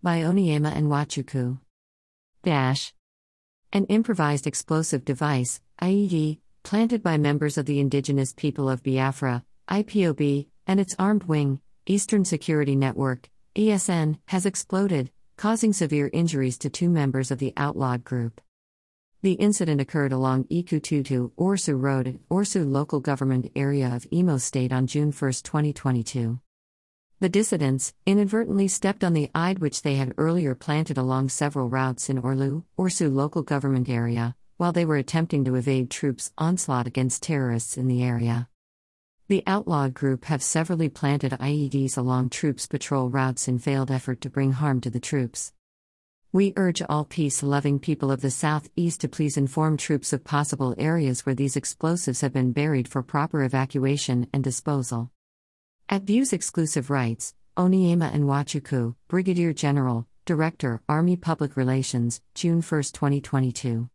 by Onyema Nwachukwu. Dash. An improvised explosive device, IED, planted by members of the indigenous people of Biafra, IPOB, and its armed wing, Eastern Security Network, ESN, has exploded, causing severe injuries to two members of the outlawed group. The incident occurred along Ikututu Orsu Road, Orsu local government area of Imo State on June 1, 2022. The dissidents inadvertently stepped on the IED which they had earlier planted along several routes in Orlu, Orsu local government area, while they were attempting to evade troops' onslaught against terrorists in the area. The outlawed group have severally planted IEDs along troops' patrol routes in failed effort to bring harm to the troops. We urge all peace loving people of the Southeast to please inform troops of possible areas where these explosives have been buried for proper evacuation and disposal. At Views Exclusive Rights, Onyema Nwachukwu, Brigadier General, Director, Army Public Relations, June 1, 2022.